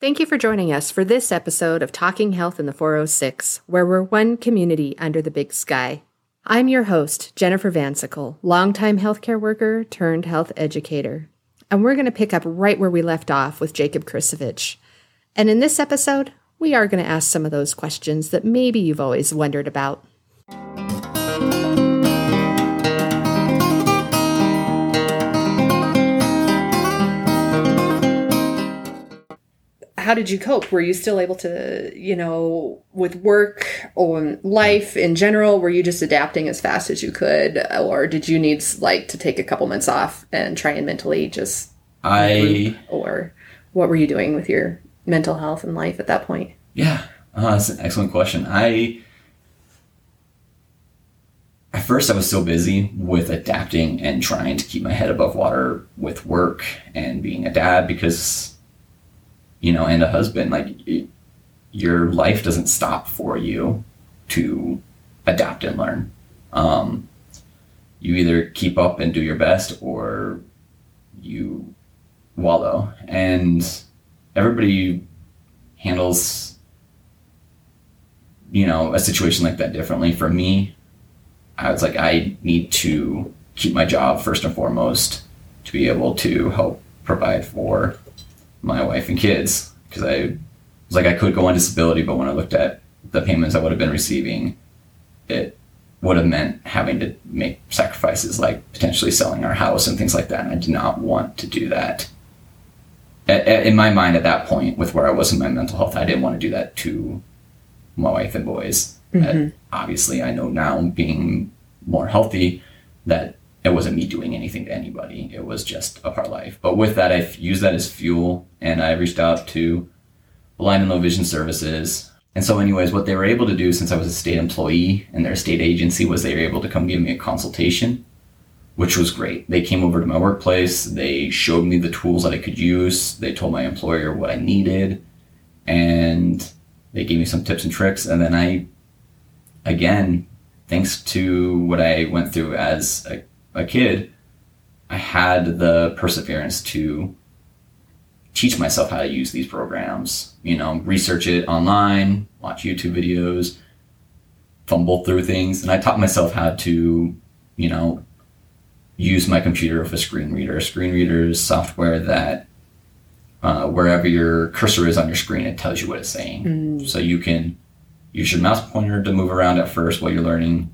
Thank you for joining us for this episode of Talking Health in the 406, where we're one community under the big sky. I'm your host, Jennifer Van Syckle, longtime healthcare worker turned health educator. And we're going to pick up right where we left off with Jacob Krissovich. And in this episode, we are going to ask some of those questions that maybe you've always wondered about. How did you cope? Were you still able to, you know, with work or life in general, were you just adapting as fast as you could? Or did you need like to take a couple months off and try and mentally just I or what were you doing with your mental health and life at that point? Yeah, uh, that's an excellent question. I at first I was so busy with adapting and trying to keep my head above water with work and being a dad because you know, and a husband, like it, your life doesn't stop for you to adapt and learn. Um, you either keep up and do your best or you wallow. And everybody handles, you know, a situation like that differently. For me, I was like, I need to keep my job first and foremost to be able to help provide for my wife and kids because I was like I could go on disability, but when I looked at the payments I would have been receiving, it would have meant having to make sacrifices like potentially selling our house and things like that. And I did not want to do that. In my mind, at that point, with where I was in my mental health, I didn't want to do that to my wife and boys. Mm-hmm. obviously, I know now, being more healthy, that it wasn't me doing anything to anybody. It was just a part life. But with that, I used that as fuel and I reached out to blind and low vision services. And so, anyways, what they were able to do since I was a state employee and their state agency was they were able to come give me a consultation, which was great. They came over to my workplace, they showed me the tools that I could use, they told my employer what I needed, and they gave me some tips and tricks. And then I, again, thanks to what I went through as a a kid, I had the perseverance to teach myself how to use these programs. You know, research it online, watch YouTube videos, fumble through things, and I taught myself how to, you know, use my computer with a screen reader. A screen reader is software that uh, wherever your cursor is on your screen, it tells you what it's saying. Mm. So you can use your mouse pointer to move around at first while you're learning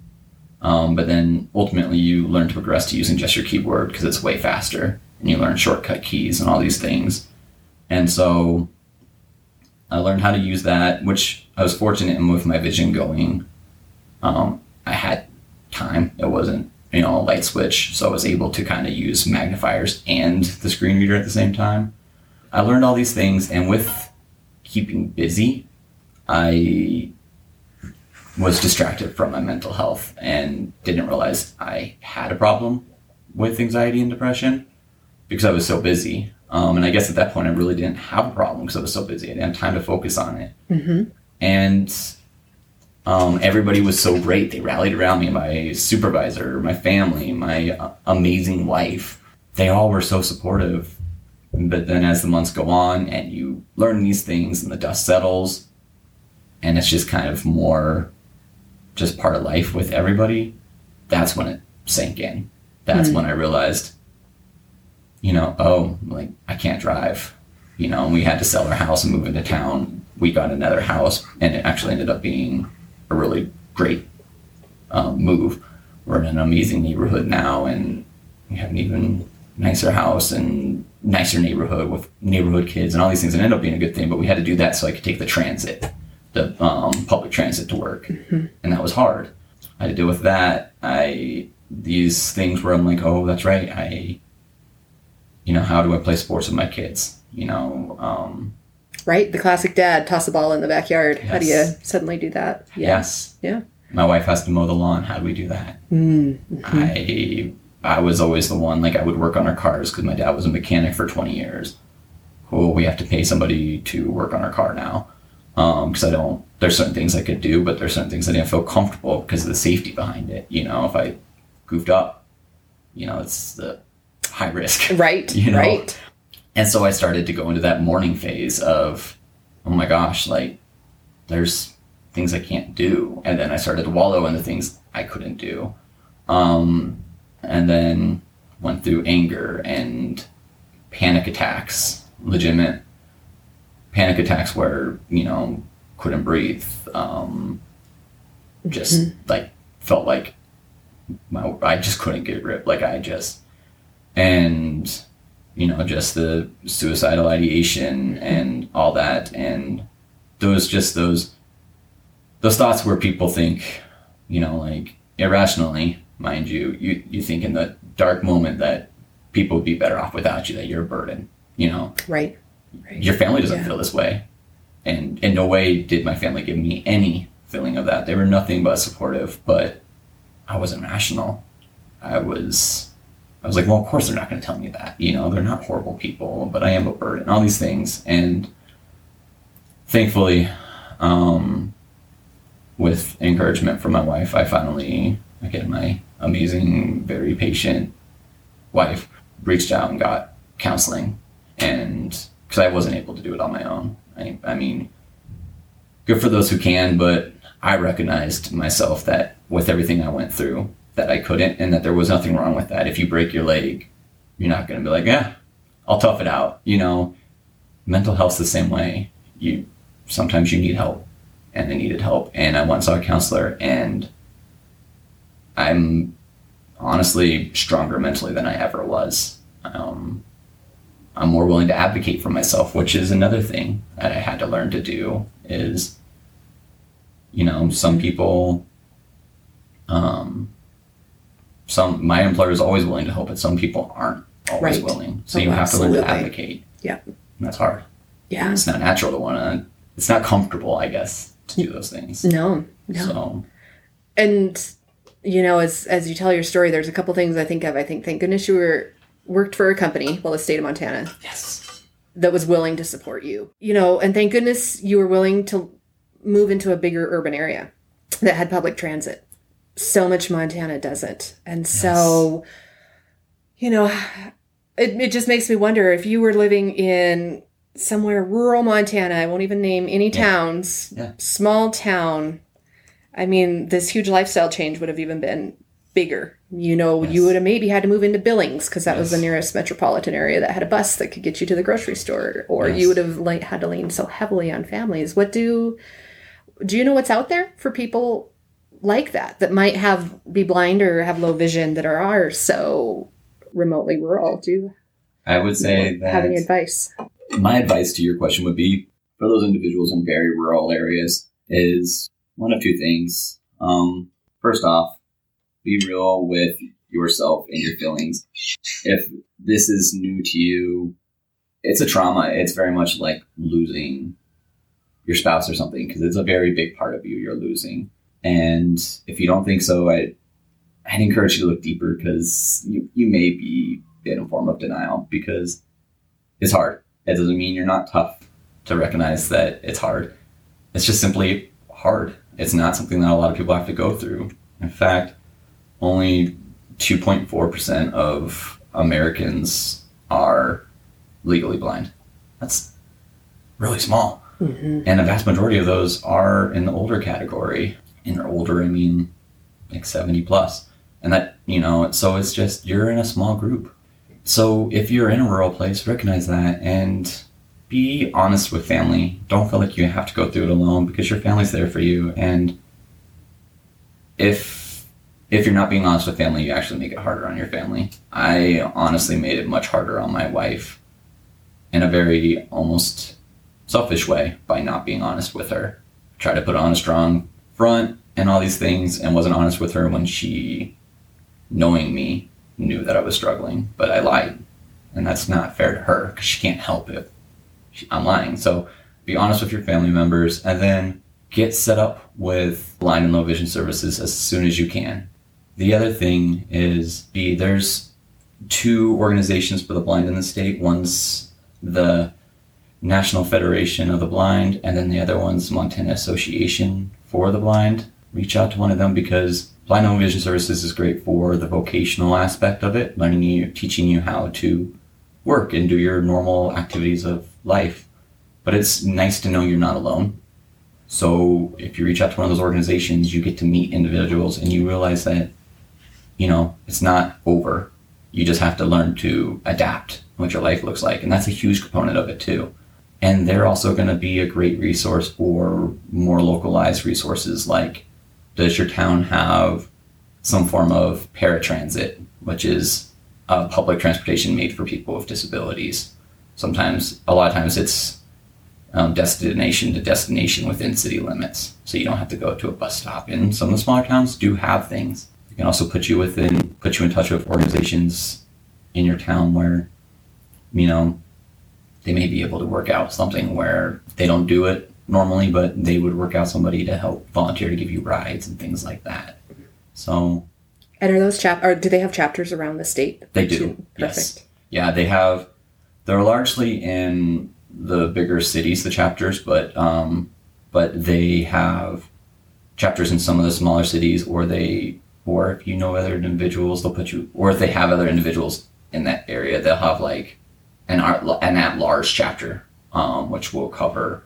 um, but then ultimately you learn to progress to using just your keyboard because it's way faster and you learn shortcut keys and all these things. And so I learned how to use that, which I was fortunate in with my vision going. Um, I had time. It wasn't, you know, a light switch. So I was able to kind of use magnifiers and the screen reader at the same time. I learned all these things and with keeping busy, I was distracted from my mental health and didn't realize I had a problem with anxiety and depression because I was so busy. Um, and I guess at that point, I really didn't have a problem because I was so busy. I didn't have time to focus on it. Mm-hmm. And um, everybody was so great. They rallied around me my supervisor, my family, my uh, amazing wife. They all were so supportive. But then as the months go on and you learn these things and the dust settles, and it's just kind of more just part of life with everybody, that's when it sank in. That's mm when I realized, you know, oh, like I can't drive. You know, and we had to sell our house and move into town. We got another house, and it actually ended up being a really great um, move. We're in an amazing neighborhood now, and we have an even nicer house and nicer neighborhood with neighborhood kids and all these things. And ended up being a good thing. But we had to do that so I could take the transit the um, public transit to work, mm-hmm. and that was hard. I had to deal with that. I these things where I'm like, oh, that's right. I, you know, how do I play sports with my kids? You know, um, right? The classic dad toss a ball in the backyard. Yes. How do you suddenly do that? Yeah. Yes. Yeah. My wife has to mow the lawn. How do we do that? Mm-hmm. I I was always the one like I would work on our cars because my dad was a mechanic for 20 years. Oh, we have to pay somebody to work on our car now because um, I don't. There's certain things I could do, but there's certain things I didn't feel comfortable because of the safety behind it. You know, if I goofed up, you know, it's the high risk. Right. You know? Right. And so I started to go into that mourning phase of, oh my gosh, like there's things I can't do. And then I started to wallow in the things I couldn't do. Um, and then went through anger and panic attacks, legitimate panic attacks where, you know, couldn't breathe. Um, just mm-hmm. like felt like my, I just couldn't get ripped. Like I just, and you know, just the suicidal ideation and all that. And those, just those, those thoughts where people think, you know, like irrationally, mind you, you, you think in the dark moment that people would be better off without you, that you're a burden, you know? Right. Right. Your family doesn't yeah. feel this way. And in no way did my family give me any feeling of that. They were nothing but supportive, but I wasn't rational. I was I was like, well, of course they're not going to tell me that. You know, they're not horrible people, but I am a burden. And all these things, and thankfully, um, with encouragement from my wife, I finally, again, my amazing, very patient wife, reached out and got counseling, and because I wasn't able to do it on my own. I, I mean, good for those who can, but I recognized myself that with everything I went through, that I couldn't and that there was nothing wrong with that. If you break your leg, you're not going to be like, yeah, I'll tough it out. You know, mental health's the same way. You sometimes you need help, and I needed help, and I once saw a counselor, and I'm honestly stronger mentally than I ever was. Um, I'm more willing to advocate for myself, which is another thing that I had to learn to do. Is you know, some people um, some my employer is always willing to help, but some people aren't always right. willing. So oh, you have absolutely. to learn to advocate. Yeah, and that's hard. Yeah, it's not natural to want to. It's not comfortable, I guess, to do those things. No, no. So, and you know, as as you tell your story, there's a couple things I think of. I think, thank goodness you were worked for a company, well, the state of Montana. Yes. That was willing to support you. You know, and thank goodness you were willing to move into a bigger urban area that had public transit so much Montana doesn't. And so, you know, it, it just makes me wonder if you were living in somewhere rural Montana, I won't even name any towns, yeah. small town. I mean, this huge lifestyle change would have even been bigger. You know, yes. you would have maybe had to move into Billings because that yes. was the nearest metropolitan area that had a bus that could get you to the grocery store, or you would have like had to lean so heavily on families. What do do you know what's out there for people like that that might have be blind or have low vision that are, are so remotely rural do i would say that having advice my advice to your question would be for those individuals in very rural areas is one of two things um, first off be real with yourself and your feelings if this is new to you it's a trauma it's very much like losing your spouse or something because it's a very big part of you you're losing and if you don't think so, I, I'd encourage you to look deeper because you, you may be in a form of denial because it's hard. It doesn't mean you're not tough to recognize that it's hard. It's just simply hard. It's not something that a lot of people have to go through. In fact, only 2.4% of Americans are legally blind. That's really small. Mm-hmm. And the vast majority of those are in the older category and older, I mean like 70 plus. And that, you know, so it's just you're in a small group. So if you're in a rural place, recognize that and be honest with family. Don't feel like you have to go through it alone because your family's there for you. And if if you're not being honest with family, you actually make it harder on your family. I honestly made it much harder on my wife in a very almost selfish way by not being honest with her. I tried to put on a strong front and all these things and wasn't honest with her when she, knowing me, knew that I was struggling. But I lied. And that's not fair to her because she can't help it. I'm lying. So be honest with your family members and then get set up with blind and low vision services as soon as you can. The other thing is be there's two organizations for the blind in the state. One's the National Federation of the Blind, and then the other one's Montana Association for the blind, reach out to one of them because blind home vision services is great for the vocational aspect of it, learning you, teaching you how to work and do your normal activities of life. But it's nice to know you're not alone. So if you reach out to one of those organizations, you get to meet individuals and you realize that, you know, it's not over. You just have to learn to adapt what your life looks like. And that's a huge component of it too. And they're also going to be a great resource for more localized resources like does your town have some form of paratransit, which is uh, public transportation made for people with disabilities? Sometimes, a lot of times, it's um, destination to destination within city limits, so you don't have to go to a bus stop. And some of the smaller towns do have things. It can also put you within, put you in touch with organizations in your town where, you know, they may be able to work out something where they don't do it normally, but they would work out somebody to help volunteer to give you rides and things like that. So And are those chap or do they have chapters around the state? they do. you- Yes. Perfect. Yeah, they have. They're largely in the bigger cities, the chapters, but um, but they have chapters in some of the smaller cities, or they, or if you know other individuals, they'll put you, or if they have other individuals in that area, they'll have like an art, an at large chapter, um, which will cover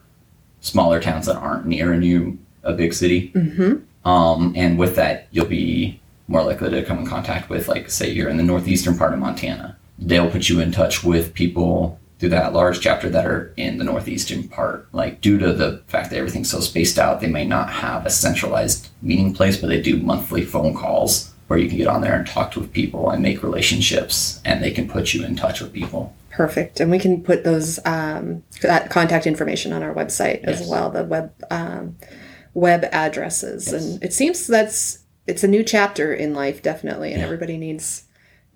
smaller towns that aren't near a new a big city. Mm-hmm. Um, and with that, you'll be more likely to come in contact with, like, say, you're in the northeastern part of Montana. They'll put you in touch with people through that large chapter that are in the northeastern part. Like, due to the fact that everything's so spaced out, they may not have a centralized meeting place, but they do monthly phone calls where you can get on there and talk with people and make relationships, and they can put you in touch with people. Perfect. And we can put those um, that contact information on our website as well, the web um, web addresses. Yes. And it seems that's it's a new chapter in life, definitely, and Yeah. everybody needs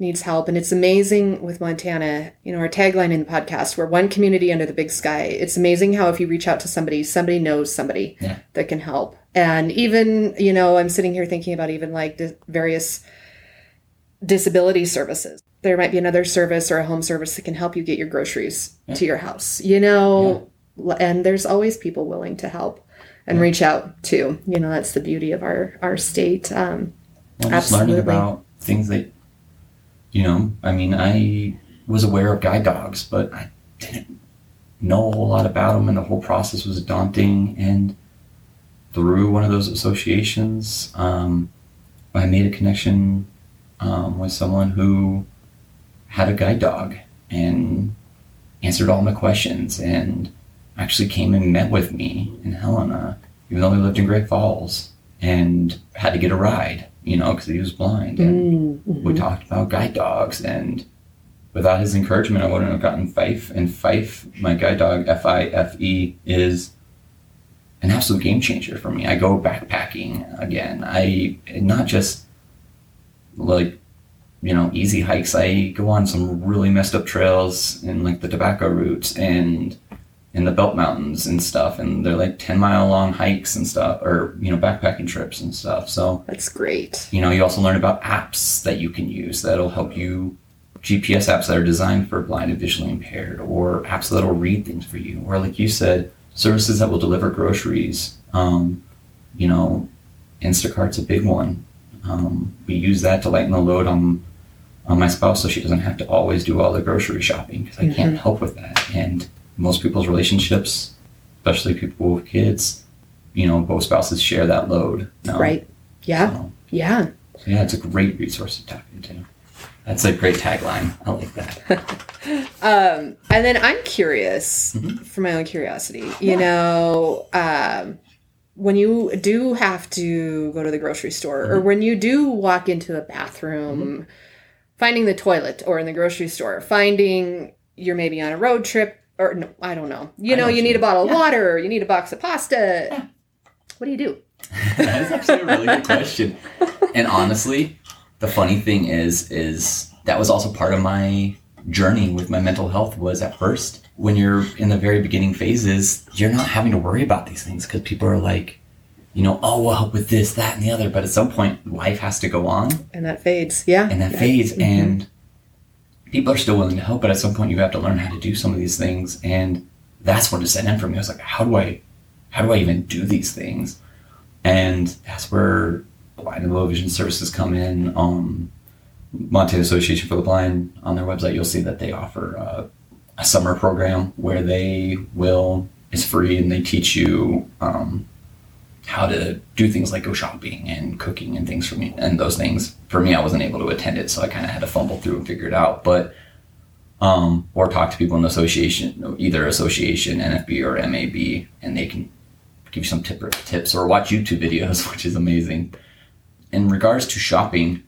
needs help. And it's amazing with Montana. You know, our tagline in the podcast: "We're one community under the big sky." It's amazing how if you reach out to somebody, somebody knows somebody Yeah. that can help. And even you know, I'm sitting here thinking about even like the various disability services. There might be another service or a home service that can help you get your groceries to your house, you know, L- and there's always people willing to help and reach out too. You know, that's the beauty of our, our state. Um, Well, just learning Absolutely. about things that, you know, I mean, I was aware of guide dogs, but I didn't know a whole lot about them, and the whole process was daunting. And through one of those associations, um, I made a connection um, with someone who had a guide dog and answered all my questions and actually came and met with me in Helena, even though we lived in Great Falls, and had to get a ride, you know, because he was blind. And we mm-hmm. talked about guide dogs, and without his encouragement, I wouldn't have gotten Fife. And Fife, my guide dog, F I F E, is an absolute game changer for me. I go backpacking again. I not just like you know easy hikes. I go on some really messed up trails in like the Tobacco Roots and in the Belt Mountains and stuff. And they're like ten mile long hikes and stuff, or you know backpacking trips and stuff. So that's great. you know, you also learn about apps that you can use that'll help you. GPS apps that are designed for blind and visually impaired, or apps that'll read things for you, or like you said, services that will deliver groceries. Um, you know, Instacart's a big one. Um, we use that to lighten the load on on my spouse, so she doesn't have to always do all the grocery shopping because I can't help with that. And most people's relationships, especially people with kids, you know, both spouses share that load. Right. Yeah. So, Yeah. so yeah, it's a great resource to tap into. That's a great tagline. I like that. Um, and then I'm curious, Mhm. for my own curiosity, you know, um, when you do have to go to the grocery store or when you do walk into a bathroom, finding the toilet or in the grocery store, finding you're maybe on a road trip or no, I don't know, you know, know you you need a mean. bottle of water, or you need a box of pasta. Yeah. What do you do? that is actually a really good question. And honestly, the funny thing is, is that was also part of my journey with my mental health. Was at first when you're in the very beginning phases, you're not having to worry about these things because people are like, you know, oh, we'll help with this, that, and the other. But at some point, life has to go on, And that fades. Yeah. and that fades, mm-hmm. and people are still willing to help. But at some point, you have to learn how to do some of these things, and that's where set in for me. I was like, how do I, how do I even do these things? And that's where blind and low vision services come in. Um, Montana Association for the Blind on their website, you'll see that they offer uh, a summer program where they will it's free and they teach you um, how to do things like go shopping and cooking and things for me and those things. For me, I wasn't able to attend it, so I kind of had to fumble through and figure it out. But um, or talk to people in the association, either association, NFB, or MAB, and they can give you some tip, tips or watch YouTube videos, which is amazing. In regards to shopping,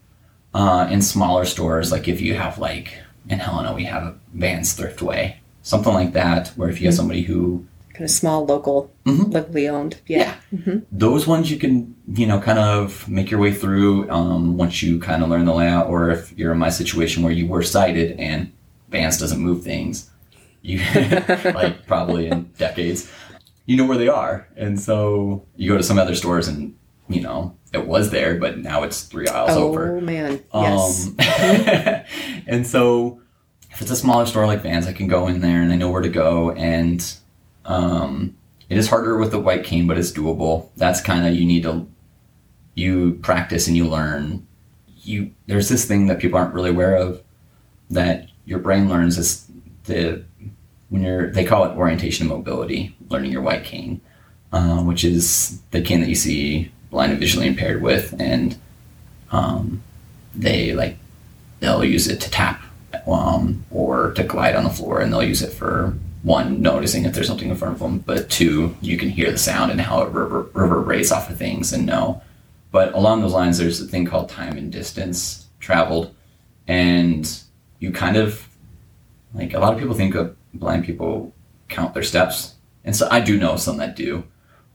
uh, in smaller stores, like if you have like in Helena, we have a Vans Thriftway, something like that, where if you have mm-hmm. somebody who kind of small local, mm-hmm. locally owned, yeah, yeah. Mm-hmm. those ones you can you know kind of make your way through um, once you kind of learn the layout, or if you're in my situation where you were sighted and Vans doesn't move things, you like probably in decades, you know where they are, and so you go to some other stores and you know it was there, but now it's three aisles oh, over. Oh man, yes. Um, and so if it's a smaller store like Vans, I can go in there and I know where to go. And um, it is harder with the white cane, but it's doable. That's kind of you need to you practice and you learn. You there's this thing that people aren't really aware of that your brain learns is the when you're they call it orientation and mobility, learning your white cane, uh, which is the cane that you see blind and visually impaired with, and um, they like they'll use it to tap um, or to glide on the floor, and they'll use it for one noticing if there's something in front of them, but two you can hear the sound and how it rever- reverberates off of things and know. But along those lines, there's a thing called time and distance traveled, and you kind of like a lot of people think of blind people count their steps, and so I do know some that do,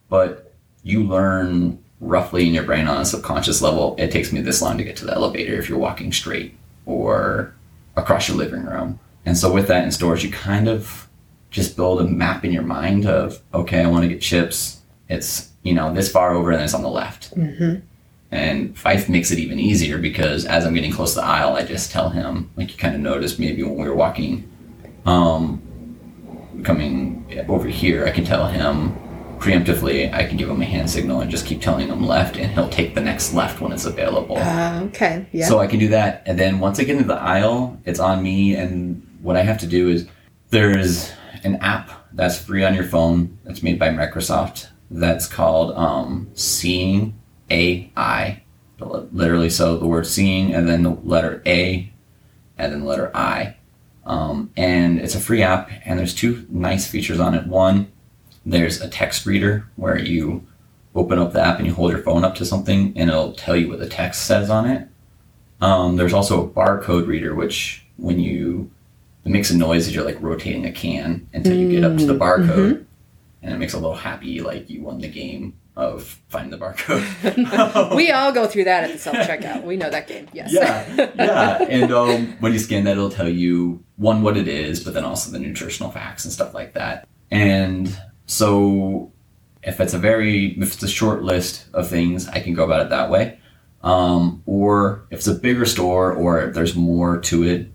but you learn roughly in your brain on a subconscious level, it takes me this long to get to the elevator if you're walking straight or across your living room. And so with that in stores, you kind of just build a map in your mind of, okay, I want to get chips. It's, you know, this far over and it's on the left. Mm-hmm. And Fife makes it even easier because as I'm getting close to the aisle, I just tell him, like you kind of noticed maybe when we were walking, um, coming over here, I can tell him preemptively, I can give him a hand signal and just keep telling him left, and he'll take the next left when it's available. Uh, okay, yeah. So I can do that, and then once I get into the aisle, it's on me, and what I have to do is there's an app that's free on your phone that's made by Microsoft that's called um, Seeing AI. Literally, so the word seeing and then the letter A and then the letter I. Um, and it's a free app, and there's two nice features on it. One, there's a text reader where you open up the app and you hold your phone up to something and it'll tell you what the text says on it. Um, there's also a barcode reader, which when you it makes a noise as you're like rotating a can until you get up to the mm, barcode, mm-hmm. and it makes a little happy like you won the game of finding the barcode. we all go through that at the self checkout. We know that game. Yes. Yeah, yeah. And um, when you scan that, it'll tell you one what it is, but then also the nutritional facts and stuff like that. And so if it's a very if it's a short list of things, I can go about it that way. Um, or if it's a bigger store or there's more to it,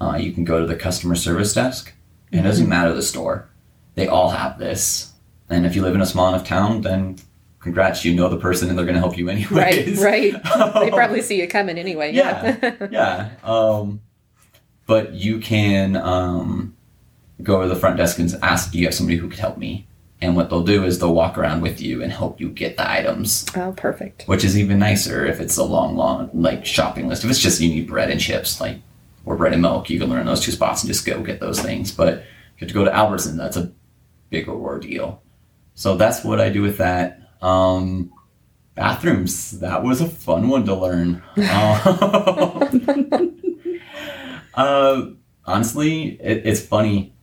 uh, you can go to the customer service desk. It mm-hmm. doesn't matter the store; they all have this. And if you live in a small enough town, then congrats, you know the person and they're going to help you anyways. Right, right. they probably see you coming anyway. Yeah, yeah. yeah. Um, but you can um, go to the front desk and ask, do you have somebody who could help me? And what they'll do is they'll walk around with you and help you get the items. Oh, perfect. Which is even nicer if it's a long, long like shopping list. If it's just you need bread and chips, like or bread and milk, you can learn those two spots and just go get those things. But you have to go to Albertson, that's a bigger ordeal. So that's what I do with that. Um, bathrooms, that was a fun one to learn. uh, uh, honestly, it, it's funny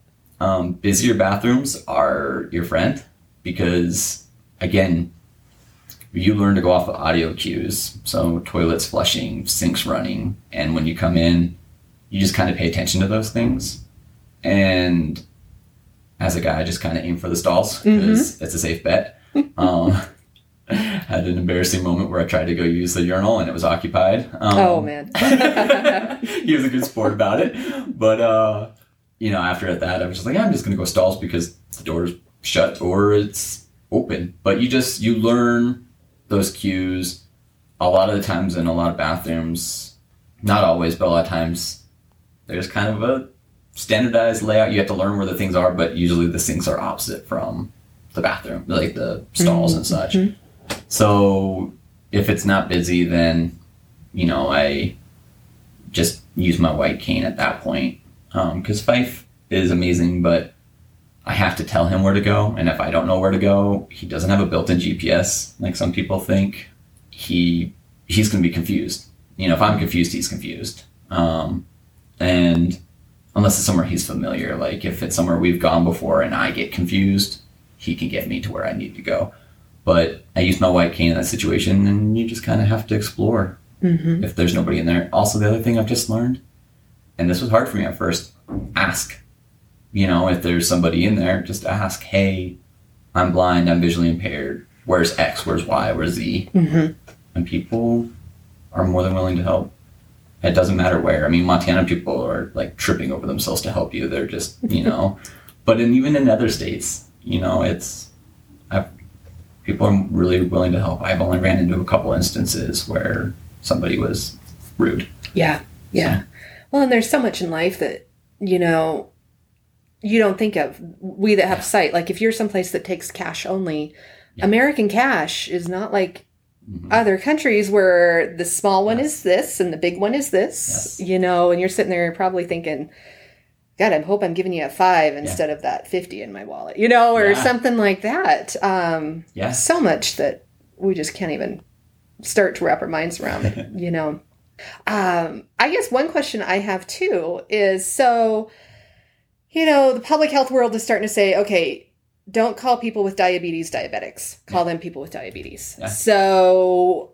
um, busier bathrooms are your friend because, again, you learn to go off of audio cues. So toilets flushing, sinks running, and when you come in, you just kind of pay attention to those things. And as a guy, I just kind of aim for the stalls because mm-hmm. it's a safe bet. Um, had an embarrassing moment where I tried to go use the urinal and it was occupied. Um, oh man, he was a good sport about it, but uh, you know, after that, I was just like, I'm just going to go stalls because the door's shut or it's open. But you just, you learn those cues. A lot of the times in a lot of bathrooms, not always, but a lot of times there's kind of a standardized layout. You have to learn where the things are, but usually the sinks are opposite from the bathroom, like the stalls and such. So if it's not busy, then you know I just use my white cane at that point because Fife is amazing, but I have to tell him where to go, and if I don't know where to go, he doesn't have a built-in GPS like some people think. He he's going to be confused. You know, if I'm confused, he's confused. Um, and unless it's somewhere he's familiar, like if it's somewhere we've gone before and I get confused, he can get me to where I need to go. But I use my white cane in that situation, and you just kind of have to explore mm-hmm. if there's nobody in there. Also, the other thing I've just learned, and this was hard for me at first, ask. You know, if there's somebody in there, just ask, hey, I'm blind, I'm visually impaired. Where's X? Where's Y? Where's Z? Mm-hmm. And people are more than willing to help. It doesn't matter where. I mean, Montana people are like tripping over themselves to help you. They're just, you know, but in, even in other states, you know, it's, I've, people are really willing to help. I've only ran into a couple instances where somebody was rude. Yeah. Yeah. Well, and there's so much in life that, you know, you don't think of. We that have sight, like if you're someplace that takes cash only, American cash is not like other countries where the small one is this and the big one is this, Yes. you know, and you're sitting there probably thinking, God, I hope I'm giving you a five instead of that 50 in my wallet, you know, or Yeah. something like that. Um, Yeah. So much that we just can't even start to wrap our minds around it, you know. Um, I guess one question I have too is so, you know, the public health world is starting to say, okay, don't call people with diabetes diabetics. Call them people with diabetes. Yeah. So,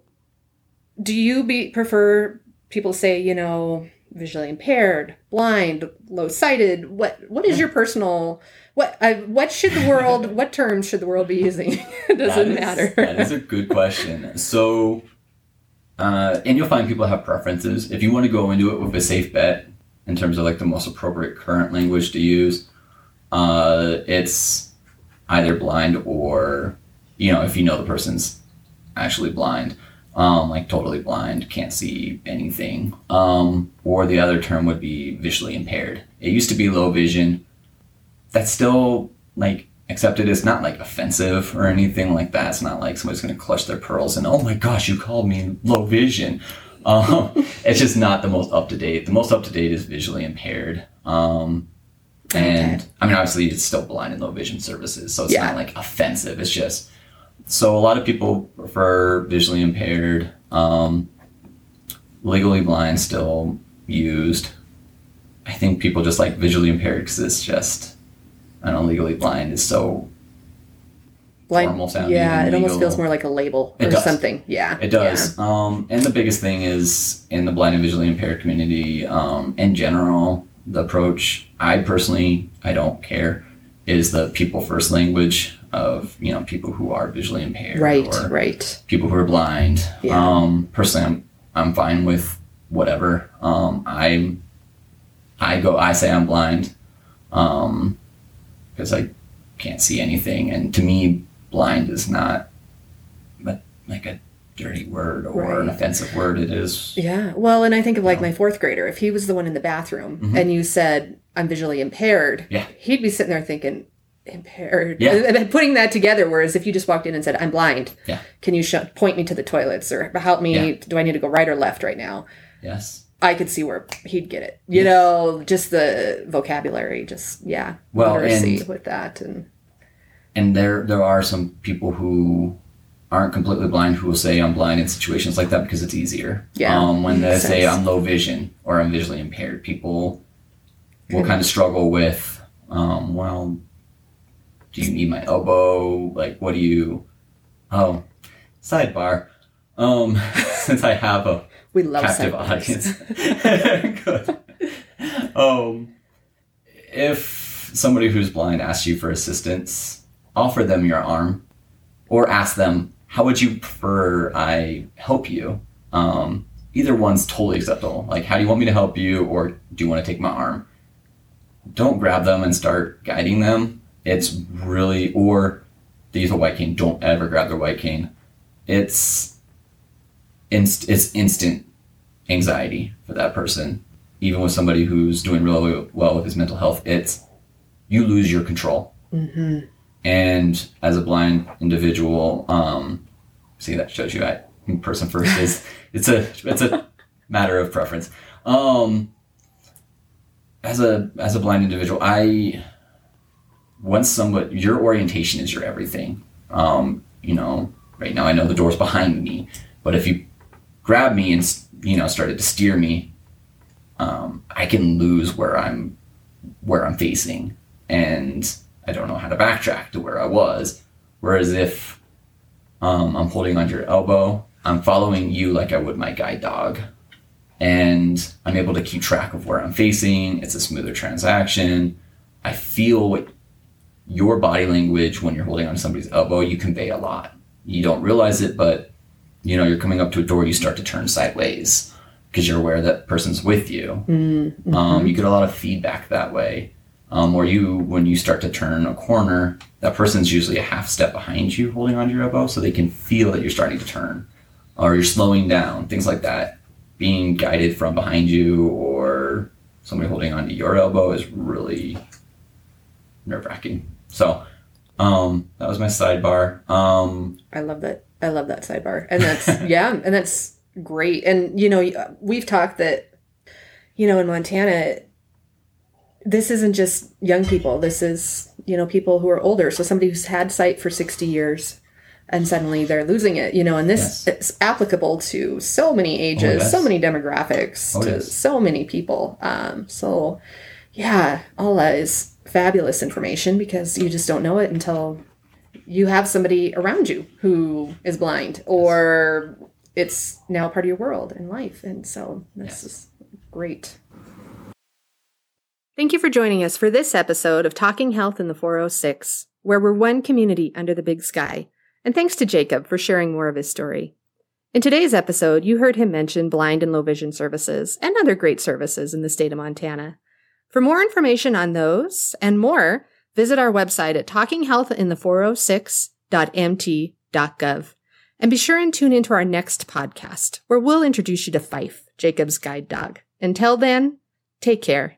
do you be prefer people say, you know, visually impaired, blind, low sighted? What what is your personal what uh, what should the world what terms should the world be using? it doesn't That is- matter. that is a good question. So, uh, and you'll find people have preferences. If you want to go into it with a safe bet in terms of like the most appropriate current language to use, uh, it's either blind or, you know, if you know the person's actually blind, um, like totally blind, can't see anything. Um, or the other term would be visually impaired. It used to be low vision. That's still like accepted. It's not like offensive or anything like that. It's not like somebody's going to clutch their pearls and, oh my gosh, you called me low vision. Um, it's just not the most up to date. The most up to date is visually impaired. Um, and I mean, obviously, it's still blind and low vision services, so it's Yeah. not like offensive. It's just so a lot of people prefer visually impaired. Um, legally blind still used. I think people just like visually impaired because it's just I don't know. Legally blind is so formal sounding yeah, it almost feels more like a label It or does. something. Yeah, It does. Um, and the biggest thing is in the blind and visually impaired community, um, in general, the approach I personally I don't care is the people first language of you know people who are visually impaired, Right, right. people who are blind. Yeah. Um, personally, I'm I'm fine with whatever. Um, I'm I go I say I'm blind, um, because I can't see anything, and to me, blind is not but like a dirty word or an offensive word. It is Yeah. Well, and I think of like my fourth grader. If he was the one in the bathroom and you said, I'm visually impaired, Mm-hmm. Yeah. he'd be sitting there thinking, impaired. Yeah. And then putting that together. Whereas if you just walked in and said, I'm blind, Yeah. can you sh- point me to the toilets or help me? Yeah. Do I need to go right or left right now? yes. I could see where he'd get it. You know, just the vocabulary, just, yeah. Well, literacy with that. And and there there are some people who aren't completely blind who will say I'm blind in situations like that because it's easier. Yeah, Um, when they say sense. I'm low vision or I'm visually impaired, people will kind of struggle with, um, well, do you need my elbow? Like, what do you? Oh, sidebar. Um, since I have a we love captive sidebars. audience. Good. Um, if somebody who's blind asks you for assistance, offer them your arm, or ask them, "How would you prefer I help you?" Um, either one's totally acceptable. Like, how do you want me to help you, or do you want to take my arm? Don't grab them and start guiding them. It's really, or they use a white cane. Don't ever grab their white cane. It's inst- it's instant anxiety for that person. Even with somebody who's doing really well with his mental health, it's you lose your control. Mm-hmm. And as a blind individual, um, see that shows you I person first is it's a it's a matter of preference. Um, as a as a blind individual, I once somebody your orientation is your everything. Um, you know, right now I know the door's behind me, but if you grab me and you know started to steer me, um, I can lose where I'm where I'm facing, and I don't know how to backtrack to where I was. Whereas if um, I'm holding onto your elbow, I'm following you like I would my guide dog, and I'm able to keep track of where I'm facing. It's a smoother transaction. I feel what your body language when you're holding on to somebody's elbow, you convey a lot. You don't realize it, but you know, you're coming up to a door, you start to turn sideways because you're aware that person's with you. Mm-hmm. Um, you get a lot of feedback that way. Um, or you, when you start to turn a corner, that person's usually a half step behind you holding onto your elbow so they can feel that you're starting to turn or you're slowing down, things like that. Being guided from behind you or somebody holding onto your elbow is really nerve wracking. So um, that was my sidebar. Um, I love that. I love that sidebar, and that's yeah, and that's great. And you know, we've talked that you know in Montana, this isn't just young people. This is you know people who are older. So somebody who's had sight for sixty years. And suddenly they're losing it, you know, and this yes. is applicable to so many ages, oh, yes. so many demographics, oh, to yes. so many people. Um, so, yeah, all that is fabulous information because you just don't know it until you have somebody around you who is blind or it's now part of your world and life. And so this is great. Thank you for joining us for this episode of Talking Health in the 406, where we're one community under the big sky. And thanks to Jacob for sharing more of his story. In today's episode, you heard him mention blind and low vision services and other great services in the state of Montana. For more information on those and more, visit our website at talkinghealthinthe406.mt.gov. And be sure and tune into our next podcast, where we'll introduce you to Fife, Jacob's guide dog. Until then, take care